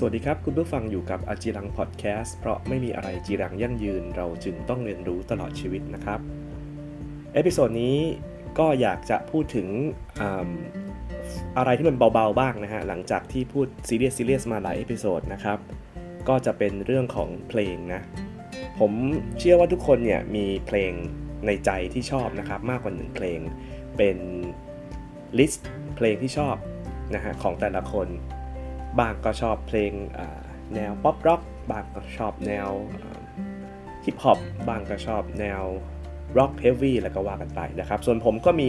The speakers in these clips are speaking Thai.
สวัสดีครับ คุณผู้ฟังอยู่กับอจีรังพอดแคสต์เพราะไม่มีอะไรจีรังยั่งยืน เราจึงต้องเรียนรู้ตลอดชีวิตนะครับ episode นี้ก็อยากจะพูดถึงอะไรที่มันเบาๆบ้างนะฮะ หลังจากที่พูดซีเรียสซีเรียสมาหลาย episode นะครับ ก็จะเป็นเรื่องของเพลงนะ ผมเชื่อว่าทุกคนเนี่ยมีเพลงในใจที่ชอบนะครับ มากกว่าหนึ่งเพลงเป็นลิสต์เพลงที่ชอบนะฮะของแต่ละคน บ้างก็ชอบเพลงแนวป๊อปร็อกบ้างก็ชอบแนวฮิปฮอปบ้างก็ชอบแนวร็อก heavy แล้วก็ว่ากันไปนะครับ ส่วนผมก็มี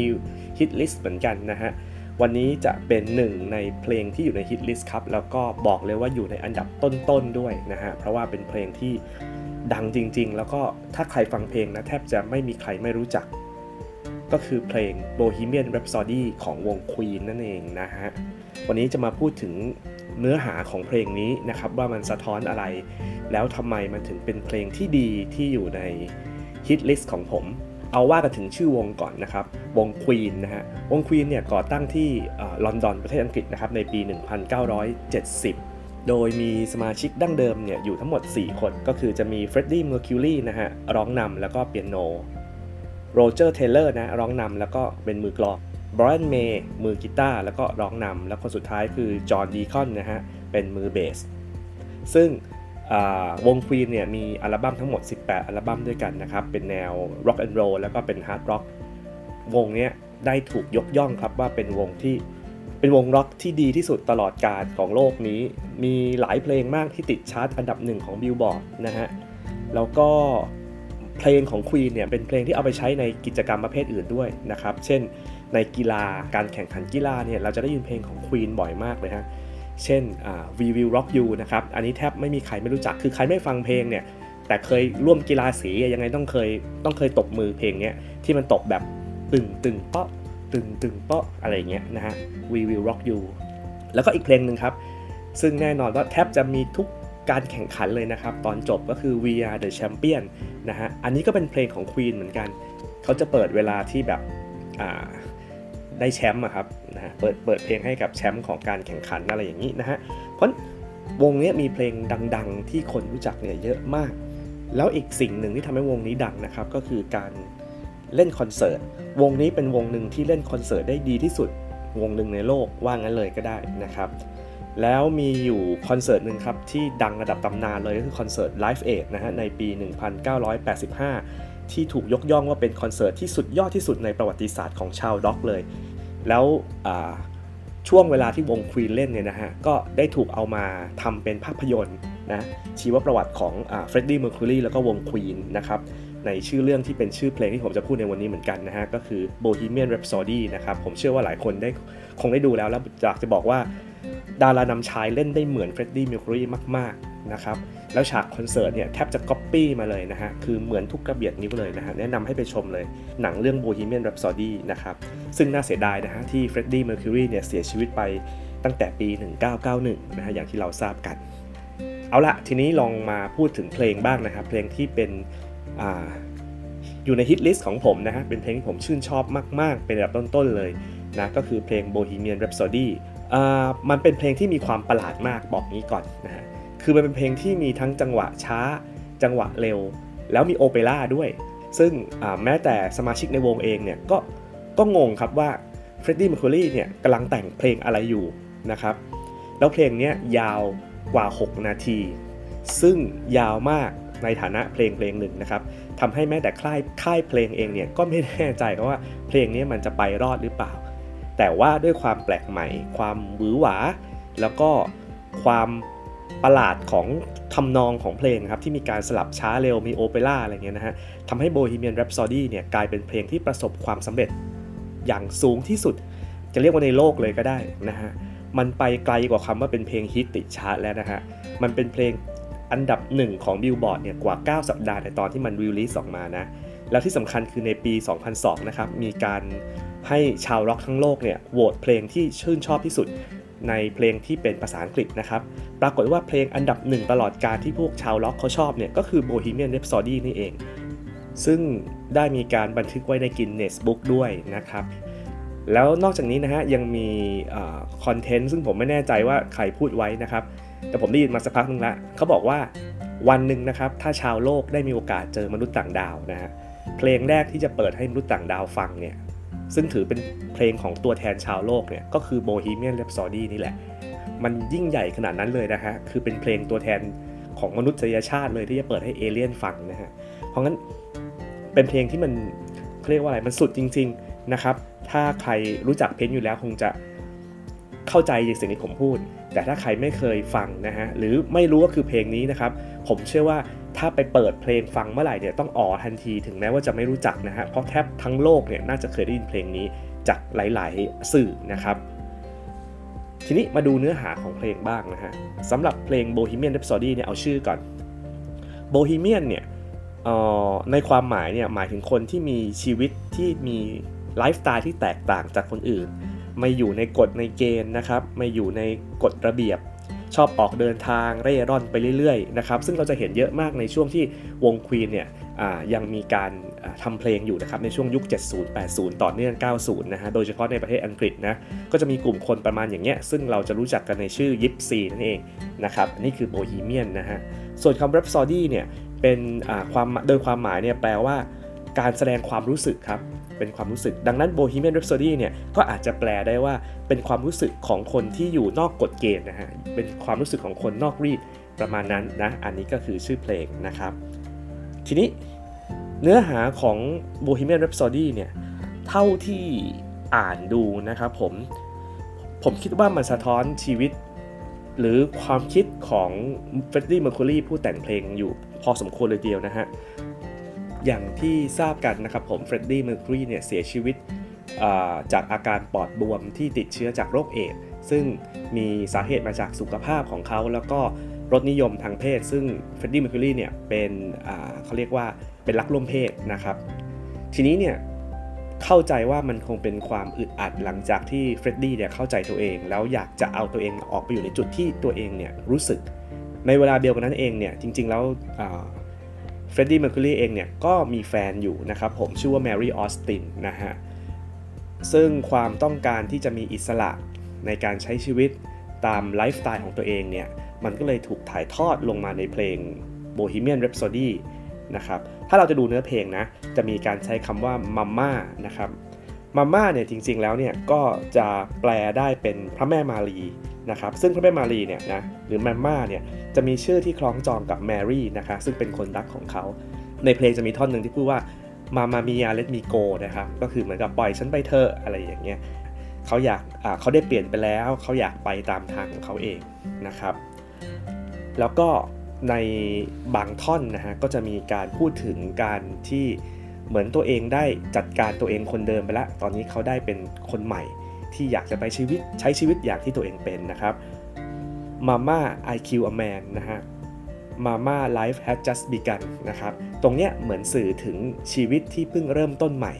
hit list เหมือนกันนะฮะ วันนี้จะเป็นหนึ่งในเพลงที่อยู่ใน hit list ครับ แล้วก็บอกเลยว่าอยู่ในอันดับต้นๆด้วยนะฮะ เพราะว่าเป็นเพลงที่ดังจริง ๆ แล้วก็ถ้าใครฟังเพลงนะแทบจะไม่มีใครไม่รู้จัก ก็คือเพลง Bohemian Rhapsody ของวง Queen นั่นเองนะฮะ วันนี้จะมาพูดถึง เนื้อหาของเพลงนี้นะครับว่ามันสะท้อนอะไร แล้วทำไมมันถึงเป็นเพลงที่ดีที่อยู่ใน hit list ของผม เอาว่ากันถึงชื่อวงก่อนนะครับ วง Queen นะฮะ วง Queen เนี่ยก่อตั้งที่ลอนดอนประเทศอังกฤษนะครับในปี 1970 โดยมีสมาชิกดั้งเดิมเนี่ยอยู่ทั้งหมด 4 คน ก็คือจะมี Freddie Mercury นะฮะร้องนำแล้วก็เปียโน Roger Taylor นะร้องนำแล้วก็เป็นมือกลอง Brian May มือกีตาร์แล้วก็ร้องนำ แล้วคนสุดท้ายคือ John Deacon นะฮะ เป็นมือเบส ซึ่งวง Queen เนี่ยมีอัลบั้มทั้งหมด 18 อัลบั้มด้วยกันนะครับ เป็นแนว rock and roll แล้วก็เป็น hard rock วงนี้ได้ถูกยกย่องครับว่าเป็นวงที่เป็นวงร็อกที่ดีที่สุดตลอดกาลของโลกนี้ มีหลายเพลงมากที่ติดชาร์ตอันดับหนึ่งของบิลบอร์ดนะฮะ แล้วก็ เพลงของควีนเนี่ยเป็นเพลงที่เอาไปใช้ในกิจกรรมประเภทอื่นด้วยนะครับ เช่น ในกีฬาการแข่งขันกีฬาเนี่ยเราจะได้ยินเพลงของควีนบ่อยมากเลยฮะ เช่น We Will Rock You นะครับ อันนี้แทบไม่มีใครไม่รู้จัก คือใครไม่ฟังเพลงเนี่ย แต่เคยร่วมกีฬาสียังไงต้องเคยต้องเคยตบมือเพลงเนี้ยที่มันตบแบบตึงตึงเปาะตึงตึงเปาะอะไรเงี้ยนะฮะ We Will Rock You แล้วก็อีกเพลงหนึ่งครับ ซึ่งแน่นอนว่าแทบจะมีทุก การแข่งขันเลยนะครับ ตอนจบก็คือ We Are the Champion นะฮะ อันนี้ก็เป็นเพลงของ Queen เหมือนกัน เขาจะเปิดเวลาที่แบบได้แชมป์อะครับนะฮะเปิดเปิดเพลงให้กับแชมป์ของการแข่งขันอะไรอย่างนี้นะฮะ เพราะวงนี้มีเพลงดังๆ ที่คนรู้จักเนี่ยเยอะมาก แล้วอีกสิ่งหนึ่งที่ทำให้วงนี้ดังนะครับ ก็คือการเล่นคอนเสิร์ต วงนี้เป็นวงหนึ่งที่เล่นคอนเสิร์ตได้ดีที่สุดวงหนึ่งในโลกว่างั้นเลยก็ได้นะครับ แล้วมีอยู่คอนเสิร์ตหนึ่งครับ ที่ดังระดับตำนานเลยก็คือคอนเสิร์ต Live Aid นะฮะในปี 1985 ที่ถูกยกย่องว่าเป็นคอนเสิร์ตที่สุดยอดที่สุดในประวัติศาสตร์ของชาวร็อกเลย แล้วช่วงเวลาที่วง Queen เล่นเนี่ยนะฮะ ก็ได้ถูกเอามาทำเป็นภาพยนตร์นะชีวประวัติของFreddie Mercury แล้วก็วง Queen นะครับ ในชื่อเรื่องที่เป็นชื่อเพลงที่ผมจะพูดในวันนี้เหมือนกันนะฮะ ก็คือ Bohemian Rhapsody นะครับ ผมเชื่อว่าหลายคนได้คงได้ดูแล้วแล้วอยากจะบอกว่าดารานำชายเล่นได้เหมือน Freddie Mercury มากๆนะครับ แล้วฉากคอนเสิร์ตเนี่ยแทบจะก๊อปปี้มาเลยนะฮะ คือเหมือนทุกกระเบียดนิ้วเลยนะฮะ แนะนำให้ไปชมเลย หนังเรื่อง Bohemian Rhapsody นะครับ ซึ่งน่าเสียดายนะฮะที่ Freddie Mercury เนี่ยเสียชีวิตไปตั้งแต่ปี 1991 นะฮะ อย่างที่เราทราบกัน เอาละทีนี้ลองมาพูดถึงเพลงบ้างนะครับ เพลงที่เป็น อยู่ในฮิตลิสต์ของผมนะฮะ เป็นเพลงที่ผมชื่นชอบมาก ๆ เป็นระดับต้น ๆ เลยนะ ก็คือเพลง Bohemian Rhapsody มันเป็นเพลงที่มีความประหลาดมากบอกงี้ก่อนนะฮะ คือมันเป็นเพลงที่มีทั้งจังหวะช้า จังหวะเร็ว แล้วมีโอเปร่าด้วย ซึ่งแม้แต่สมาชิกในวงเองเนี่ยก็ก็งงครับว่าเฟรดดี้มคคูรีเนี่ยกำลังแต่งเพลงอะไรอยู่นะครับ แล้วเพลงนี้ยาวกว่า 6 นาที ซึ่งยาวมาก ในฐานะเพลงเพลงหนึ่งนะครับทำให้แม้แต่ค่ายค่ายเพลงเองเนี่ยก็ไม่แน่ใจว่าเพลงนี้มันจะไปรอดหรือเปล่า แต่ว่าด้วยความแปลกใหม่ ความหวือหวา แล้วก็ความประหลาดของทำนองของเพลงครับที่มีการสลับช้าเร็วมีโอเปร่าอะไรเงี้ยนะฮะทำให้ Bohemian Rhapsody เนี่ยกลายเป็นเพลงที่ประสบความสำเร็จอย่างสูงที่สุด จะเรียกว่าในโลกเลยก็ได้นะฮะมันไปไกลกว่าคำว่าเป็นเพลงฮิตติดชาร์ตแล้วนะฮะมันเป็นเพลง อันดับหนึ่งของบิลบอร์ดเนี่ยกว่า 9 สัปดาห์ในตอนที่มัน release ออกมานะ แล้วที่สำคัญคือในปี 2002 นะครับ มีการให้ชาวร็อกทั้งโลกเนี่ยโหวตเพลงที่ชื่นชอบที่สุดในเพลงที่เป็นภาษาอังกฤษนะครับ ปรากฏว่าเพลงอันดับหนึ่งตลอดกาลที่พวกชาวร็อกเขาชอบเนี่ยก็คือ Bohemian Rhapsody นี่เอง ซึ่งได้มีการบันทึกไว้ในกินเนสบุ๊กด้วยนะครับ แล้วนอกจากนี้นะฮะยังมีคอนเทนต์ซึ่งผมไม่แน่ใจว่าใครพูดไว้นะครับ แต่ผมได้ยินมาสักพักนึงละเขาบอกว่าวันหนึ่งนะครับถ้าชาวโลกได้มีโอกาสเจอมนุษย์ต่างดาวนะฮะเพลงแรกที่จะเปิดให้มนุษย์ต่างดาวฟังเนี่ยซึ่งถือเป็นเพลงของตัวแทนชาวโลกเนี่ยก็คือ Bohemian Rhapsody นี่แหละ มันยิ่งใหญ่ขนาดนั้นเลยนะฮะคือเป็นเพลงตัวแทนของมนุษยชาติเลยที่จะเปิดให้เอเลี่ยนฟังนะฮะเพราะงั้นเป็นเพลงที่มันเรียกว่าอะไรมันสุดจริง ๆนะครับ ถ้าใครรู้จักเพลงอยู่แล้วคงจะ เข้าใจในสิ่งที่ผมพูด แต่ถ้าใครไม่เคยฟังนะฮะหรือไม่รู้ว่าคือเพลงนี้นะครับผมเชื่อว่าถ้าไปเปิดเพลงฟังเมื่อไหร่เนี่ยต้องอ๋อทันทีถึงแม้ว่าจะไม่รู้จักนะฮะเพราะแทบทั้งโลกเนี่ยน่าจะเคยได้ยินเพลงนี้จากหลาย ๆ สื่อนะครับ ทีนี้มาดูเนื้อหาของเพลงบ้างนะฮะสำหรับเพลง Bohemian Rhapsody เนี่ยเอาชื่อก่อน Bohemian เนี่ยในความหมายเนี่ยหมายถึงคนที่มีชีวิตที่มีไลฟ์สไตล์ที่แตกต่างจากคนอื่น ไม่อยู่ในกฎในเกณฑ์นะครับไม่อยู่ในกฎระเบียบ ชอบออกเดินทางเร่ร่อนไปเรื่อยๆนะครับซึ่งเราจะเห็นเยอะมากในช่วงที่วงควีนเนี่ยยังมีการทำเพลงอยู่นะครับในช่วงยุค 70 80 ต่อเนื่อง 90 นะฮะโดยเฉพาะในประเทศอังกฤษนะก็จะมีกลุ่มคนประมาณอย่างเงี้ยซึ่งเราจะรู้จักกันในชื่อยิปซีนั่นเองนะครับนี่คือโบฮีเมียนนะฮะส่วนคำ Rhapsody เนี่ยเป็นความโดยความหมายเนี่ยแปลว่า การแสดงความรู้สึกครับ เป็นความรู้สึก ดังนั้น Bohemian Rhapsody เนี่ยก็อาจจะแปลได้ว่าเป็นความรู้สึกของคนที่อยู่นอกกฎเกณฑ์นะฮะ เป็นความรู้สึกของคนนอกรีดประมาณนั้นนะ อันนี้ก็คือชื่อเพลงนะครับ ทีนี้เนื้อหาของ Bohemian Rhapsody เนี่ยเท่าที่อ่านดูนะครับผม ผมคิดว่ามันสะท้อนชีวิต หรือความคิดของ Freddie Mercury ผู้แต่งเพลงอยู่พอสมควรเลยทีเดียวนะฮะ อย่างที่ทราบกันนะครับผม Freddie Mercury เนี่ยเสียชีวิตจากอาการปอดบวมที่ติดเชื้อจากโรคเอดส์ซึ่งมีสาเหตุมาจากสุขภาพของเขา แล้วก็รสนิยมทางเพศ ซึ่งเฟรดดี้เมอร์คูรีเนี่ยเป็นเขาเรียกว่าเป็นรักร่วมเพศนะครับ ทีนี้เนี่ยเข้าใจว่ามันคงเป็นความอึดอัดหลังจากที่เฟรดดี้เนี่ยเข้าใจตัวเอง แล้วอยากจะเอาตัวเองออกไปอยู่ในจุดที่ตัวเองเนี่ยรู้สึก ในเวลาเดียวกันนั้นเองเนี่ยจริงๆแล้ว เฟรดดี้เมอร์คิวรีเองเนี่ยก็มีแฟนอยู่นะครับผมชื่อว่าแมรี่ออสตินนะฮะซึ่งความต้องการที่จะมีอิสระในการใช้ชีวิตตามไลฟ์สไตล์ของตัวเองเนี่ยมันก็เลยถูกถ่ายทอดลงมาในเพลง Bohemian Rhapsody นะครับถ้าเราจะดูเนื้อเพลงนะจะมีการใช้คำว่ามัมม่านะครับมัมม่าเนี่ยจริงๆแล้วเนี่ยก็จะแปลได้เป็นพระแม่มารี นะครับซึ่งพระแม่มารีเนี่ยนะหรือแมมม่าเนี่ยจะมีชื่อที่คล้องจองกับแมรี่นะคะซึ่งเป็นคนรักของเขา ในเพลงจะมีท่อนหนึ่งที่พูดว่ามามามียาเลตมีโกนะครับก็คือเหมือนกับปล่อยฉันไปเถอะอะไรอย่างเงี้ยเขาอยากเขาได้เปลี่ยนไปแล้วเขาอยากไปตามทางของเขาเองนะครับ แล้วก็ในบางท่อนนะฮะก็จะมีการพูดถึงการที่เหมือนตัวเองได้จัดการตัวเองคนเดิมไปแล้ว ตอนนี้เขาได้เป็นคนใหม่ ที่อยากจะไปชีวิตใช้ชีวิตอย่างที่ตัวเองเป็นนะครับ Mama I Kill a Man นะฮะ Mama Life has just begun นะครับ ตรงเนี้ยเหมือนสื่อถึงชีวิตที่เพิ่งเริ่มต้นใหม่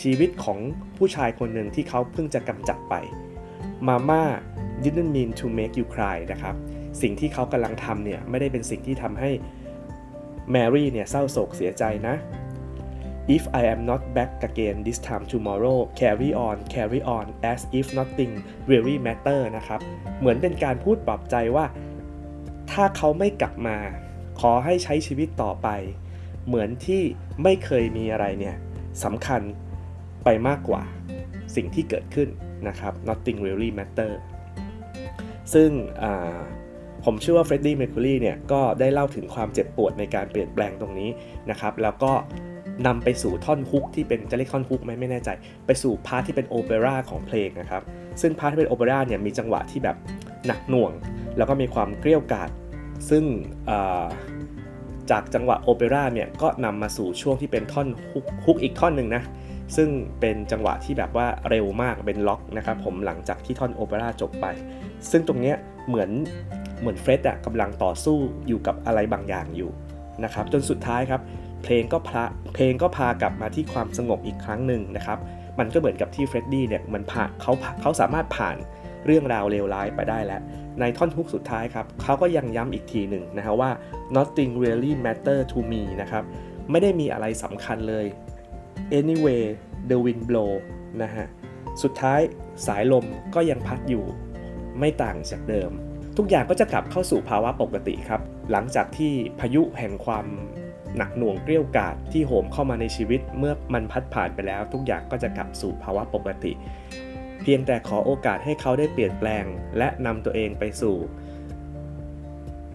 ชีวิตของผู้ชายคนหนึ่งที่เขาเพิ่งจะกำจัดไป Mama didn't mean to make you cry นะครับ สิ่งที่เขากำลังทำเนี่ยไม่ได้เป็นสิ่งที่ทำให้แมรี่เนี่ยเศร้าโศกเสียใจนะ If I am not back again this time tomorrow carry on carry on as if nothing really matter นะครับ เหมือนเป็นการพูดปลอบใจว่า ถ้าเขาไม่กลับมา ขอให้ใช้ชีวิตต่อไป เหมือนที่ไม่เคยมีอะไรเนี่ยสำคัญไปมากกว่าสิ่งที่เกิดขึ้นนะครับ nothing really matter ซึ่งผมเชื่อว่าเฟรดดี้เมอร์คูรีเนี่ยก็ได้เล่าถึงความเจ็บปวดในการเปลี่ยนแปลงตรงนี้นะครับ แล้วก็ นำไปสู่ท่อน hook ที่เป็นจะเรียกท่อน hook ไหมไม่แน่ใจ ไปสู่ part ที่เป็นโอเปร่าของเพลงนะครับ ซึ่ง part ที่เป็นโอเปร่าเนี่ยมีจังหวะที่แบบหนักหน่วง แล้วก็มีความเกรี้ยวกราดซึ่งจากจังหวะโอเปร่าเนี่ยก็นำมาสู่ช่วงที่เป็นท่อน hook hook อีกท่อนหนึ่งนะซึ่งเป็นจังหวะที่แบบว่าเร็วมากเป็นร็อกนะครับผมหลังจากที่ท่อนโอเปร่าจบไป ซึ่งตรงเนี้ยเหมือนเหมือนเฟรดอะกำลังต่อสู้อยู่กับอะไรบางอย่างอยู่นะครับจนสุดท้ายครับ เพลงก็พาเพลงก็พากลับมาที่ความสงบอีกครั้งหนึ่งนะครับ มันก็เหมือนกับที่เฟรดดี้เนี่ยมันผ่านเขาเขาสามารถผ่านเรื่องราวเลวร้ายไปได้แล้ว ในท่อนฮุกสุดท้ายครับเขาก็ยังย้ำอีกทีหนึ่งนะฮะว่า nothing really matter to me นะครับ ไม่ได้มีอะไรสำคัญเลย anyway the wind blow นะฮะ สุดท้ายสายลมก็ยังพัดอยู่ ไม่ต่างจากเดิม ทุกอย่างก็จะกลับเข้าสู่ภาวะปกติครับ หลังจากที่พายุแห่งความ หนักหน่วงเกรี้ยวกราดที่โหมเข้ามาในชีวิตเมื่อมันพัดผ่านไปแล้ว ทุกอย่างก็จะกลับสู่ภาวะปกติ เพียงแต่ขอโอกาสให้เขาได้เปลี่ยนแปลง และนำตัวเองไปสู่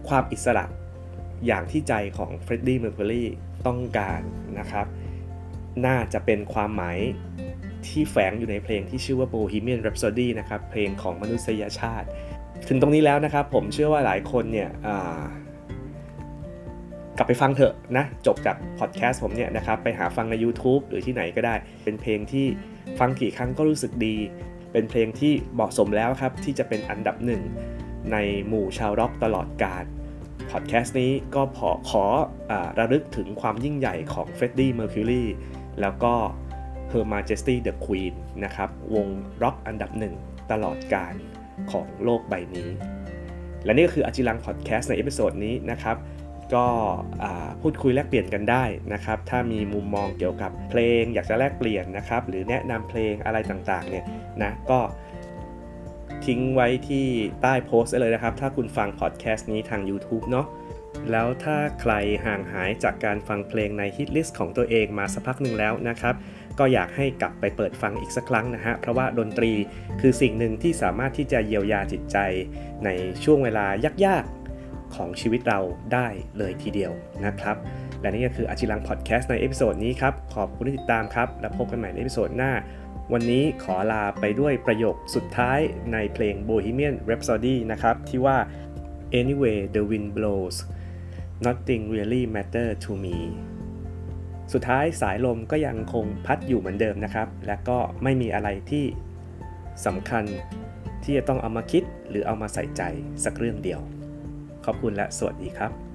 ความอิสระอย่างที่ใจของเฟรดดี้เมอร์คิวรีต้องการนะครับ น่าจะเป็นความหมายที่แฝงอยู่ในเพลงที่ชื่อว่า Bohemian Rhapsody นะครับ เพลงของมนุษยชาติ ถึงตรงนี้แล้วนะครับ ผมเชื่อว่าหลายคนเนี่ย กลับไปฟังเถอะนะ จบจากพอดแคสต์ผมเนี่ยนะครับ ไปหาฟังใน YouTube หรือที่ไหนก็ได้ เป็นเพลงที่ฟังกี่ครั้งก็รู้สึกดี เป็นเพลงที่เหมาะสมแล้วครับ ที่จะเป็นอันดับหนึ่งในหมู่ชาวร็อกตลอดกาลพอดแคสต์นี้ก็ขอขอระลึกถึงความยิ่งใหญ่ของเฟรดดี้เมอร์คิวรีแล้วก็ Her Majesty the Queen นะครับ วงร็อกอันดับหนึ่งตลอดกาลของโลกใบนี้ และนี่ก็คืออาจิรังพอดแคสต์ใน episode นี้นะครับ ก็พูดคุยแลกเปลี่ยนกันได้นะครับ ถ้ามีมุมมองเกี่ยวกับเพลง อยากจะแลกเปลี่ยนนะครับ หรือแนะนำเพลงอะไรต่างๆเนี่ยนะก็ทิ้งไว้ที่ใต้โพสต์เลยนะครับ ถ้าคุณฟังพอดแคสต์นี้ทาง YouTube เนาะแล้วถ้าใครห่างหายจากการฟังเพลงใน hit list ของตัวเองมาสักพักหนึ่งแล้วนะครับ ก็อยากให้กลับไปเปิดฟังอีกสักครั้งนะฮะ เพราะว่าดนตรีคือสิ่งหนึ่งที่สามารถที่จะเยียวยาจิตใจ ในช่วงเวลายากๆ ของชีวิตเราได้เลยทีเดียวนะครับ และนี่ก็คืออาจิรังพอดแคสต์ใน episode นี้ครับ ขอบคุณที่ติดตามครับ แล้วพบกันใหม่ใน episode หน้า วันนี้ขอลาไปด้วยประโยคสุดท้ายในเพลง Bohemian Rhapsody นะครับ ที่ว่า anyway the wind blows nothing really matter to me สุดท้ายสายลมก็ยังคงพัดอยู่เหมือนเดิมนะครับ และก็ไม่มีอะไรที่สำคัญที่จะต้องเอามาคิดหรือเอามาใส่ใจสักเรื่องเดียว ขอบคุณและสวัสดีครับ